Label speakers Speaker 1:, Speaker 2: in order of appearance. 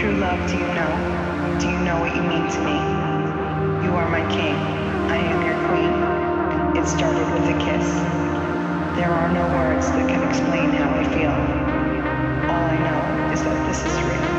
Speaker 1: True love, do you know? Do you know what you mean to me? You are my king. I am your queen. It started with a kiss. There are no words that can explain how I feel. All I know is that this is real.